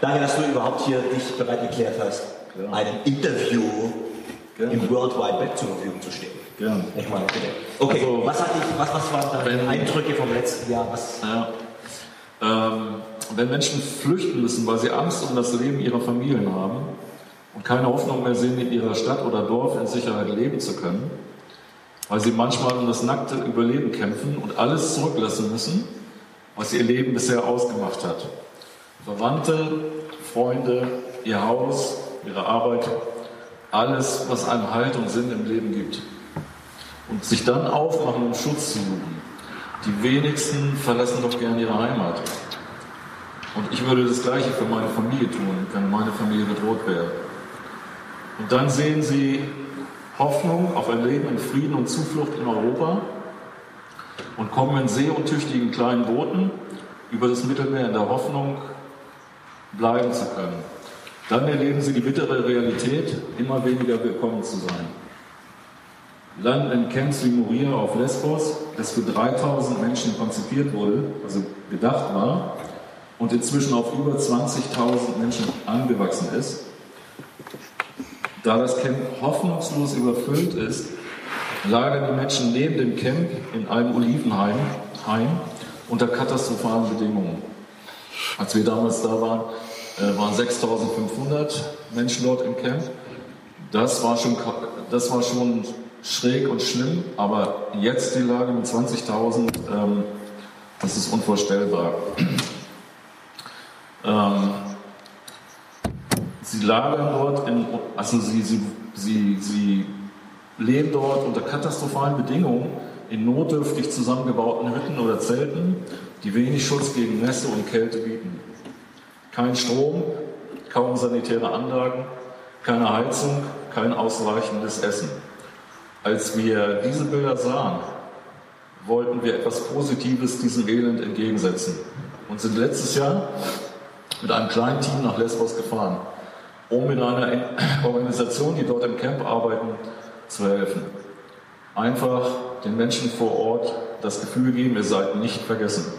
danke, dass du überhaupt hier dich bereit erklärt hast, ja. einem Interview Gerne. im World Wide Web zur Verfügung zu stehen. Gerne. Ich meine, bitte. Okay, also, was, hat dich, was, was waren deine Eindrücke vom letzten Jahr? Was ja. ähm, wenn Menschen flüchten müssen, weil sie Angst um das Leben ihrer Familien haben und keine Hoffnung mehr sehen, in ihrer Stadt oder Dorf in Sicherheit leben zu können, weil sie manchmal um das nackte Überleben kämpfen und alles zurücklassen müssen, was ihr Leben bisher ausgemacht hat. Verwandte, Freunde, ihr Haus, ihre Arbeit, alles, was einem Halt und Sinn im Leben gibt. Und sich dann aufmachen, um Schutz zu suchen. Die wenigsten verlassen doch gern ihre Heimat. Und ich würde das Gleiche für meine Familie tun, wenn meine Familie bedroht wäre. Und dann sehen sie Hoffnung auf ein Leben in Frieden und Zuflucht in Europa und kommen in seeuntüchtigen kleinen Booten über das Mittelmeer in der Hoffnung, bleiben zu können. Dann erleben sie die bittere Realität, immer weniger willkommen zu sein. Landen in Camps wie Moria auf Lesbos, das für 3000 Menschen konzipiert wurde, also gedacht war, und inzwischen auf über 20.000 Menschen angewachsen ist, da das Camp hoffnungslos überfüllt ist, lagern die Menschen neben dem Camp in einem Olivenhain Heim, unter katastrophalen Bedingungen. Als wir damals da waren, äh, waren 6500 Menschen dort im Camp. Das war schon, das war schon schräg und schlimm, aber jetzt die Lage mit 20.000, ähm, das ist unvorstellbar. Ähm, Sie lagern dort, in, also sie, sie, sie, sie leben dort unter katastrophalen Bedingungen in notdürftig zusammengebauten Hütten oder Zelten, die wenig Schutz gegen Nässe und Kälte bieten. Kein Strom, kaum sanitäre Anlagen, keine Heizung, kein ausreichendes Essen. Als wir diese Bilder sahen, wollten wir etwas Positives diesem Elend entgegensetzen und sind letztes Jahr mit einem kleinen Team nach Lesbos gefahren um in einer Organisation, die dort im Camp arbeiten, zu helfen. Einfach den Menschen vor Ort das Gefühl geben, ihr seid nicht vergessen.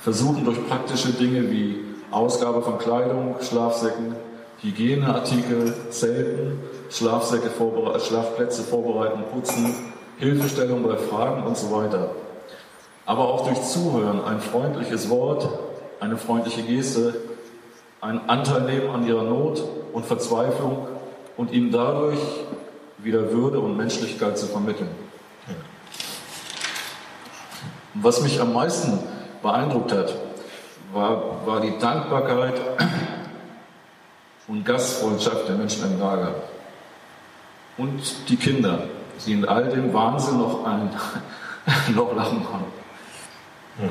Versuchen durch praktische Dinge wie Ausgabe von Kleidung, Schlafsäcken, Hygieneartikel, Zelten, Schlafsäcke vorbere Schlafplätze vorbereiten, putzen, Hilfestellung bei Fragen und so weiter. Aber auch durch Zuhören, ein freundliches Wort, eine freundliche Geste, einen Anteil nehmen an ihrer Not und Verzweiflung und ihnen dadurch wieder Würde und Menschlichkeit zu vermitteln. Was mich am meisten beeindruckt hat, war, war die Dankbarkeit und Gastfreundschaft der Menschen im Lager. Und die Kinder, die in all dem Wahnsinn noch, ein, noch lachen konnten. Hm.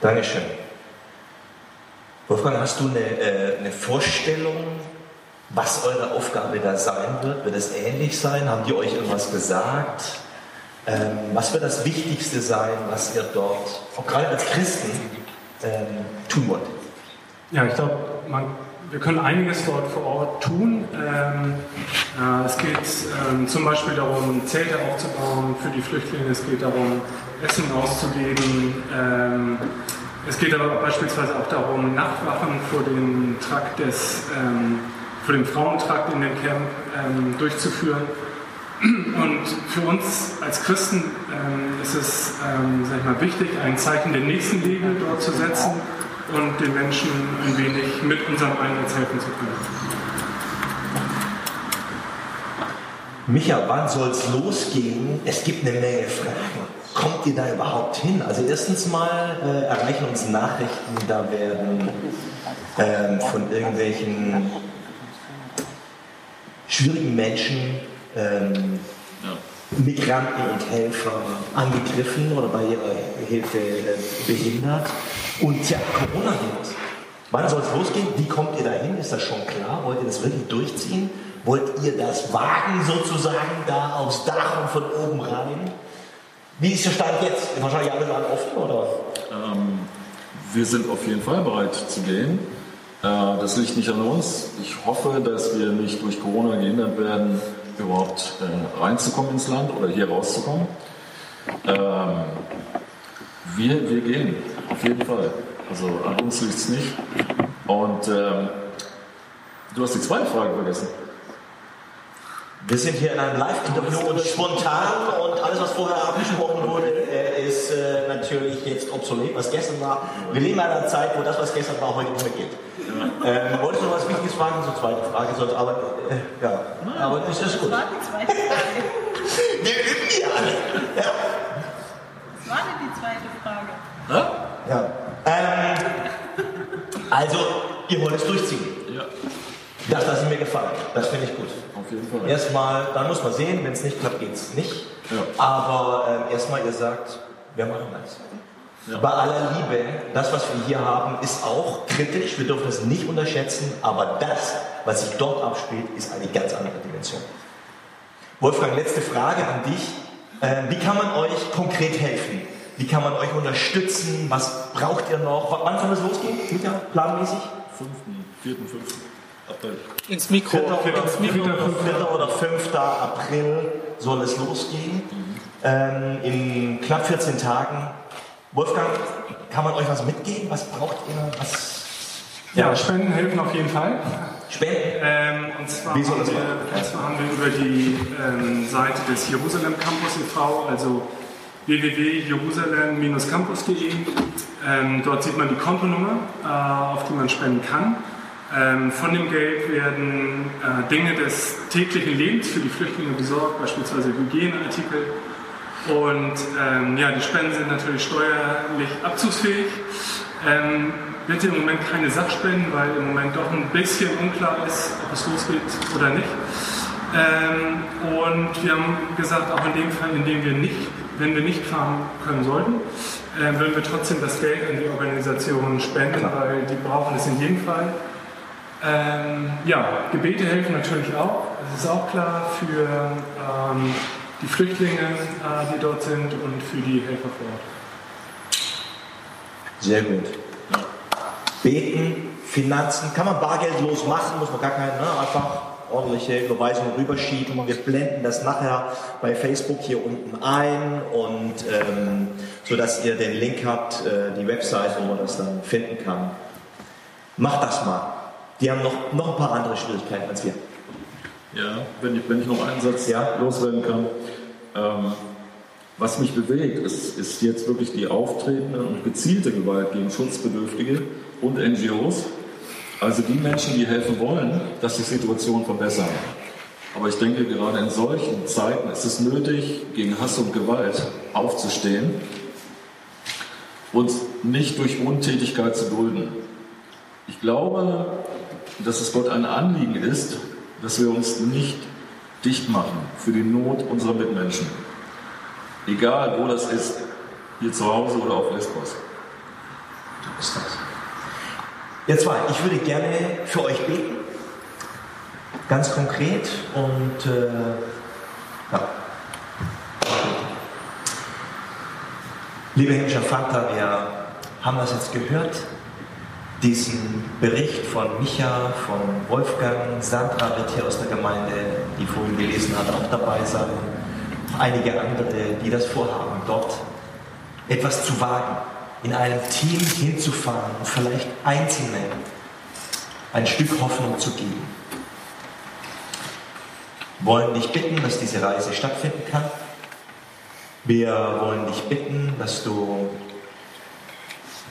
Dankeschön. Wolfgang, hast du eine, äh, eine Vorstellung, was eure Aufgabe da sein wird? Wird es ähnlich sein? Haben die euch irgendwas gesagt? Ähm, was wird das Wichtigste sein, was ihr dort, auch gerade als Christen, ähm, tun wollt? Ja, ich glaube, wir können einiges dort vor Ort tun. Ähm, äh, es geht ähm, zum Beispiel darum, Zelte aufzubauen für die Flüchtlinge. Es geht darum, Essen auszugeben. Es geht aber beispielsweise auch darum, Nachtwachen vor dem Trakt des, ähm, vor dem Frauentrakt in dem Camp ähm, durchzuführen. Und für uns als Christen ähm, ist es ähm, sag ich mal, wichtig, ein Zeichen der Nächstenliebe dort zu setzen und den Menschen ein wenig mit unserem Einsatz helfen zu können. Micha, wann soll es losgehen? Es gibt eine Menge Fragen. Kommt ihr da überhaupt hin? Also erstens mal äh, erreichen uns Nachrichten, da werden ähm, von irgendwelchen schwierigen Menschen ähm. Migranten und Helfer angegriffen oder bei ihrer Hilfe äh, behindert. Und ja, Corona-Virus. Wann soll es losgehen? Wie kommt ihr da hin? Ist das schon klar? Wollt ihr das wirklich durchziehen? Wollt ihr das wagen, sozusagen, da aufs Dach und von oben rein? Wie ist der Stand jetzt? Wahrscheinlich alle waren offen, oder? Ähm, wir sind auf jeden Fall bereit zu gehen. Äh, das liegt nicht an uns. Ich hoffe, dass wir nicht durch Corona gehindert werden, überhaupt äh, reinzukommen ins Land oder hier rauszukommen. Ähm, wir, wir gehen, auf jeden Fall. Also an uns liegt es nicht. Und ähm, du hast die zweite Frage vergessen. Wir sind hier in einem Live-Interview und spontan und alles, was vorher abgesprochen wurde, äh, ist äh, natürlich jetzt obsolet, was gestern war. Wir leben in einer Zeit, wo das, was gestern war, heute nicht mehr geht. Ähm, wolltest du noch was Wichtiges fragen? So zweite Frage, sonst aber äh, ja, aber das ist gut. Was war die zweite Frage? Wir üben die alle. Ja. Was war denn die zweite Frage? Ja. Ähm, also, ihr wollt es durchziehen. Ja. Das lasse ich mir gefallen. Das finde ich gut. Auf jeden Fall. Erstmal, dann muss man sehen, wenn es nicht klappt, geht es nicht. Ja. Aber ähm, erstmal, ihr sagt, wir machen das. Ja. Bei aller Liebe, das, was wir hier haben, ist auch kritisch. Wir dürfen es nicht unterschätzen. Aber das, was sich dort abspielt, ist eine ganz andere Dimension. Wolfgang, letzte Frage an dich. Äh, wie kann man euch konkret helfen? Wie kann man euch unterstützen? Was braucht ihr noch? Wann soll es losgehen? Mika, planmäßig? 5., 4., 5. April. Ins Mikro. 4. Ins Mikro. 4. oder 5. April soll es losgehen. Ähm, in knapp 14 Tagen. Wolfgang, kann man euch was mitgeben? Was braucht ihr? Was? Ja, Spenden helfen auf jeden Fall. Spenden? Ähm, und zwar Wie soll haben, das wir, und zwar haben wir über die ähm, Seite des Jerusalem Campus e.V., also www.jerusalem-campus.de. Ähm, dort sieht man die Kontonummer, äh, auf die man spenden kann. Ähm, von dem Geld werden äh, Dinge des täglichen Lebens für die Flüchtlinge besorgt, beispielsweise Hygieneartikel. Und ähm, ja, die Spenden sind natürlich steuerlich abzugsfähig. Ähm, bitte im Moment keine Sachspenden, weil im Moment doch ein bisschen unklar ist, ob es losgeht oder nicht. Ähm, und wir haben gesagt, auch in dem Fall, in dem wir nicht, wenn wir nicht fahren können sollten, äh, würden wir trotzdem das Geld an die Organisation spenden, weil die brauchen es in jedem Fall. Ähm, ja, Gebete helfen natürlich auch. Das ist auch klar für ähm, die Flüchtlinge, äh, die dort sind und für die Helfer vor Ort. Sehr gut. Beten, Finanzen, kann man bargeldlos machen, muss man gar keinen, ne? einfach ordentliche Überweisungen rüberschieben. Wir blenden das nachher bei Facebook hier unten ein und ähm, so dass ihr den Link habt, äh, die Website, wo man das dann finden kann. Macht das mal. Die haben noch, noch ein paar andere Schwierigkeiten als wir. Ja, wenn ich, wenn ich noch einen Satz Ja. loswerden kann. Ähm, was mich bewegt, ist, ist jetzt wirklich die auftretende und gezielte Gewalt gegen Schutzbedürftige und NGOs. Also die Menschen, die helfen wollen, dass die Situation verbessern. Aber ich denke, gerade in solchen Zeiten ist es nötig, gegen Hass und Gewalt aufzustehen und nicht durch Untätigkeit zu dulden. Ich glaube, dass es Gott ein Anliegen ist, dass wir uns nicht dicht machen für die Not unserer Mitmenschen. Egal, wo das ist, hier zu Hause oder auf Lesbos. ist das. Ihr zwei, ich würde gerne für euch beten, ganz konkret und äh, ja. Lieber himmlischer Vater, wir haben das jetzt gehört, diesen Bericht von Micha, von Wolfgang, Sandra wird hier aus der Gemeinde, die vorhin gelesen hat, auch dabei sein, einige andere, die das vorhaben, dort etwas zu wagen, in einem Team hinzufahren und vielleicht Einzelnen ein Stück Hoffnung zu geben. Wir wollen dich bitten, dass diese Reise stattfinden kann. Wir wollen dich bitten, dass du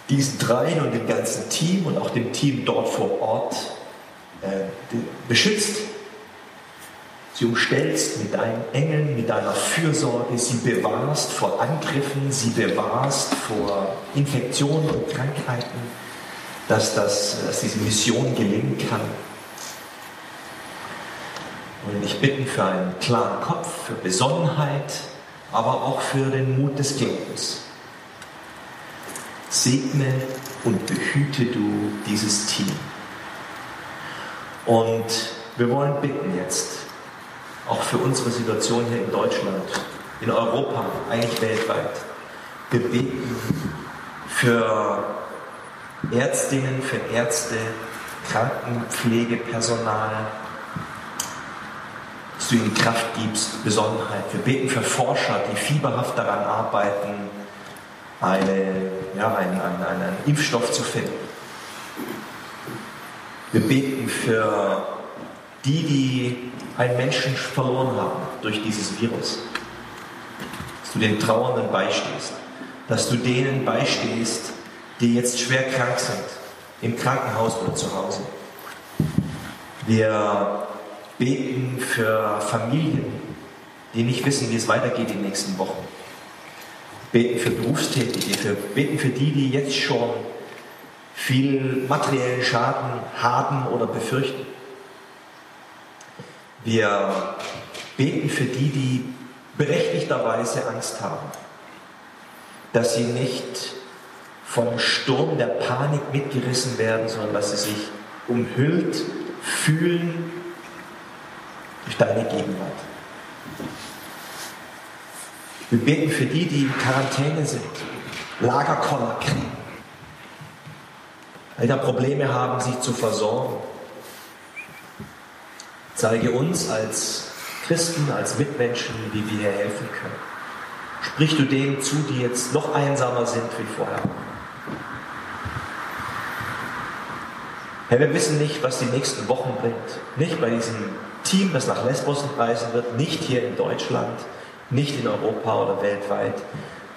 diesen dreien und dem ganzen Team und auch dem Team dort vor Ort äh, beschützt, sie umstellst mit deinen Engeln, mit deiner Fürsorge, sie bewahrst vor Angriffen, sie bewahrst vor Infektionen und Krankheiten, dass, das, dass diese Mission gelingen kann. Und ich bitten für einen klaren Kopf, für Besonnenheit, aber auch für den Mut des Glaubens. Segne und behüte du dieses Team. Und wir wollen bitten jetzt, auch für unsere Situation hier in Deutschland, in Europa, eigentlich weltweit. Wir beten für Ärztinnen, für Ärzte, Krankenpflegepersonal, dass du ihnen Kraft gibst, Besonnenheit. Wir beten für Forscher, die fieberhaft daran arbeiten, eine, ja, einen, einen, einen Impfstoff zu finden. Wir beten für die, die einen Menschen verloren haben durch dieses Virus. Dass du den Trauernden beistehst. Dass du denen beistehst, die jetzt schwer krank sind, im Krankenhaus oder zu Hause. Wir beten für Familien, die nicht wissen, wie es weitergeht in den nächsten Wochen. Beten für Berufstätige, für, beten für die, die jetzt schon viel materiellen Schaden haben oder befürchten. Wir beten für die, die berechtigterweise Angst haben, dass sie nicht vom Sturm der Panik mitgerissen werden, sondern dass sie sich umhüllt fühlen durch deine Gegenwart. Wir beten für die, die in Quarantäne sind, Lagerkoller kriegen, weil da Probleme haben, sich zu versorgen Zeige uns als Christen, als Mitmenschen, wie wir hier helfen können. Sprich du denen zu, die jetzt noch einsamer sind wie vorher. Herr, wir wissen nicht, was die nächsten Wochen bringt. Nicht bei diesem Team, das nach Lesbos reisen wird, nicht hier in Deutschland, nicht in Europa oder weltweit.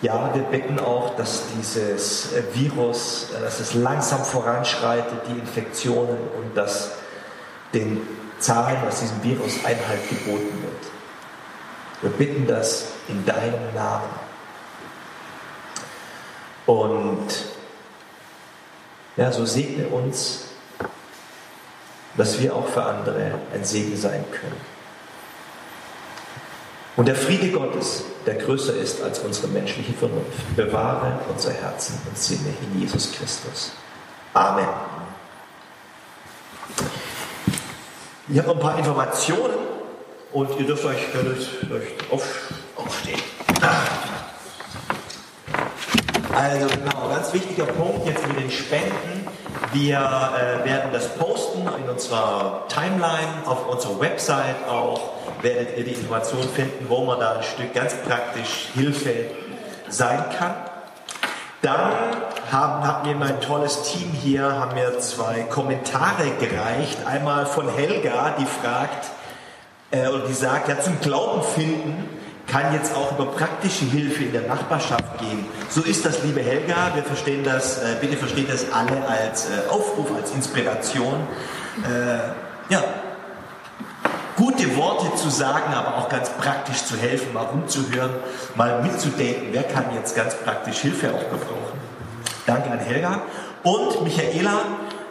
Ja, wir bitten auch, dass dieses Virus, dass es langsam voranschreitet, die Infektionen und dass den Zahlen, dass diesem Virus Einhalt geboten wird. Wir bitten das in deinem Namen. Und ja, so segne uns, dass wir auch für andere ein Segen sein können. Und der Friede Gottes, der größer ist als unsere menschliche Vernunft, bewahre unser Herzen und Sinne in Jesus Christus. Amen. Ich habe noch ein paar Informationen und ihr dürft euch, dürft euch auf, aufstehen. Also genau, ganz wichtiger Punkt jetzt mit den Spenden. Wir äh, werden das posten in unserer Timeline, auf unserer Website auch, werdet ihr die Informationen finden, wo man da ein Stück ganz praktisch Hilfe sein kann. Dann haben, hat mir mein tolles Team hier haben mir zwei Kommentare gereicht. Einmal von Helga, die fragt, äh, oder die sagt, ja, zum Glauben finden kann jetzt auch über praktische Hilfe in der Nachbarschaft gehen. So ist das, liebe Helga. Wir verstehen das, äh, bitte versteht das alle als äh, Aufruf, als Inspiration. Äh, ja, gute Worte zu sagen, aber auch ganz praktisch zu helfen, mal rumzuhören, mal mitzudenken, wer kann jetzt ganz praktisch Hilfe auch gebrauchen. Danke an Helga. Und Michaela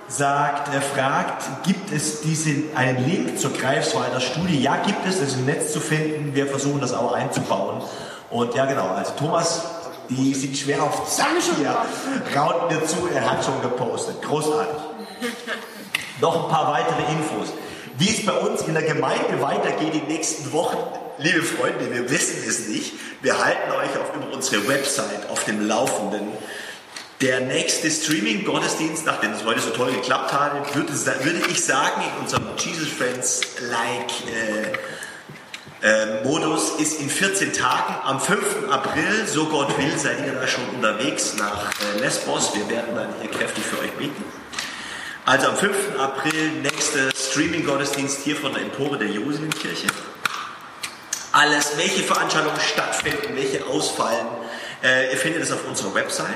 sagt, er fragt, gibt es diesen, einen Link zur Greifswalder Studie? Ja, gibt es, das ist im Netz zu finden. Wir versuchen das auch einzubauen. Und ja, genau, also Thomas, die sind schwer auf Zack hier, raut mir zu, er hat schon gepostet. Großartig. Noch ein paar weitere Infos. Wie es bei uns in der Gemeinde weitergeht die nächsten Wochen, liebe Freunde, wir wissen es nicht. Wir halten euch auf über unsere Website auf dem Laufenden. Der nächste Streaming-Gottesdienst, nachdem es heute so toll geklappt hat, würde, würde ich sagen, in unserem Jesus Friends-like äh, äh, Modus ist in 14 Tagen am 5. April, so Gott will, seid ihr da schon unterwegs nach äh, Lesbos. Wir werden dann hier kräftig für euch beten. Also am 5. April nächster Streaming-Gottesdienst hier von der Empore der Jerusalemkirche. Alles, welche Veranstaltungen stattfinden, welche ausfallen, äh, ihr findet es auf unserer Website.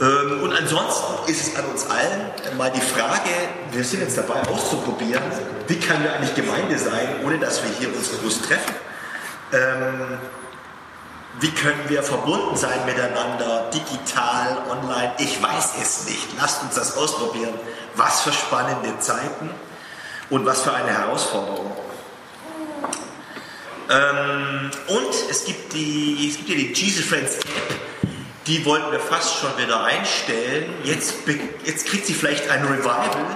Ähm, und ansonsten ist es an uns allen mal die Frage, wir sind jetzt dabei auszuprobieren, wie kann wir eigentlich Gemeinde sein, ohne dass wir hier uns groß treffen. Ähm, wie können wir verbunden sein miteinander, digital, online? Ich weiß es nicht. Lasst uns das ausprobieren. Was für spannende Zeiten und was für eine Herausforderung. Ähm, und es gibt, die, es gibt ja die Jesus Friends App die wollten wir fast schon wieder einstellen. Jetzt, jetzt kriegt sie vielleicht ein Revival,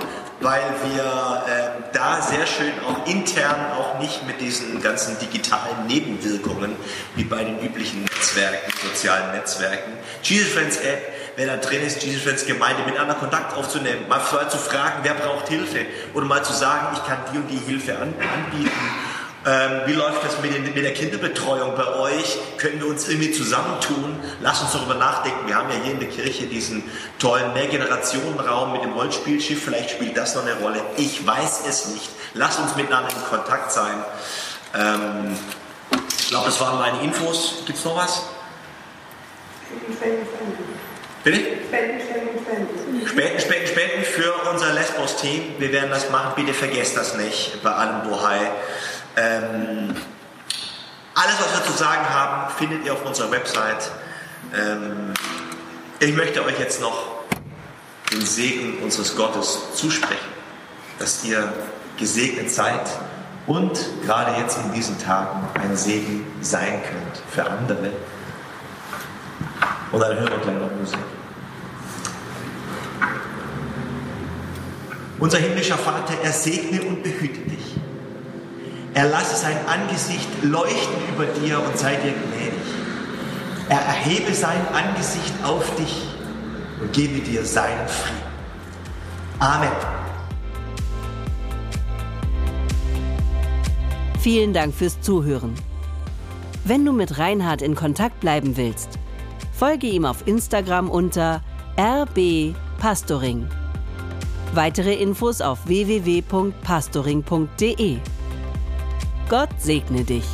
weil wir äh, da sehr schön auch intern auch nicht mit diesen ganzen digitalen Nebenwirkungen wie bei den üblichen Netzwerken, sozialen Netzwerken. Jesus Friends App, wer da drin ist, Jesus Friends Gemeinde, miteinander Kontakt aufzunehmen, mal zu fragen, wer braucht Hilfe oder mal zu sagen, ich kann die und die Hilfe anbieten ähm, wie läuft das mit, den, mit, der Kinderbetreuung bei euch? Können wir uns irgendwie zusammentun? Lass uns darüber nachdenken. Wir haben ja hier in der Kirche diesen tollen Mehrgenerationenraum mit dem Rollspielschiff. Vielleicht spielt das noch eine Rolle. Ich weiß es nicht. Lass uns miteinander in Kontakt sein. Ähm, ich glaube, das waren meine Infos. Gibt es noch was? Bitte? Spenden, spenden, spenden. Spenden, spenden, spenden für unser Lesbos-Team. Wir werden das machen. Bitte vergesst das nicht bei allem Bohai. Ähm, alles, was wir zu sagen haben, findet ihr auf unserer Website. Ähm, ich möchte euch jetzt noch den Segen unseres Gottes zusprechen, dass ihr gesegnet seid und gerade jetzt in diesen Tagen ein Segen sein könnt für andere. Und dann hören wir gleich noch Musik. Unser himmlischer Vater, er segne und behüte dich. Er lasse sein Angesicht leuchten über dir und sei dir gnädig. Er erhebe sein Angesicht auf dich und gebe dir seinen Frieden. Amen. Vielen Dank fürs Zuhören. Wenn du mit Reinhard in Kontakt bleiben willst, folge ihm auf Instagram unter rbpastoring. Weitere Infos auf www.pastoring.de. Gott segne dich.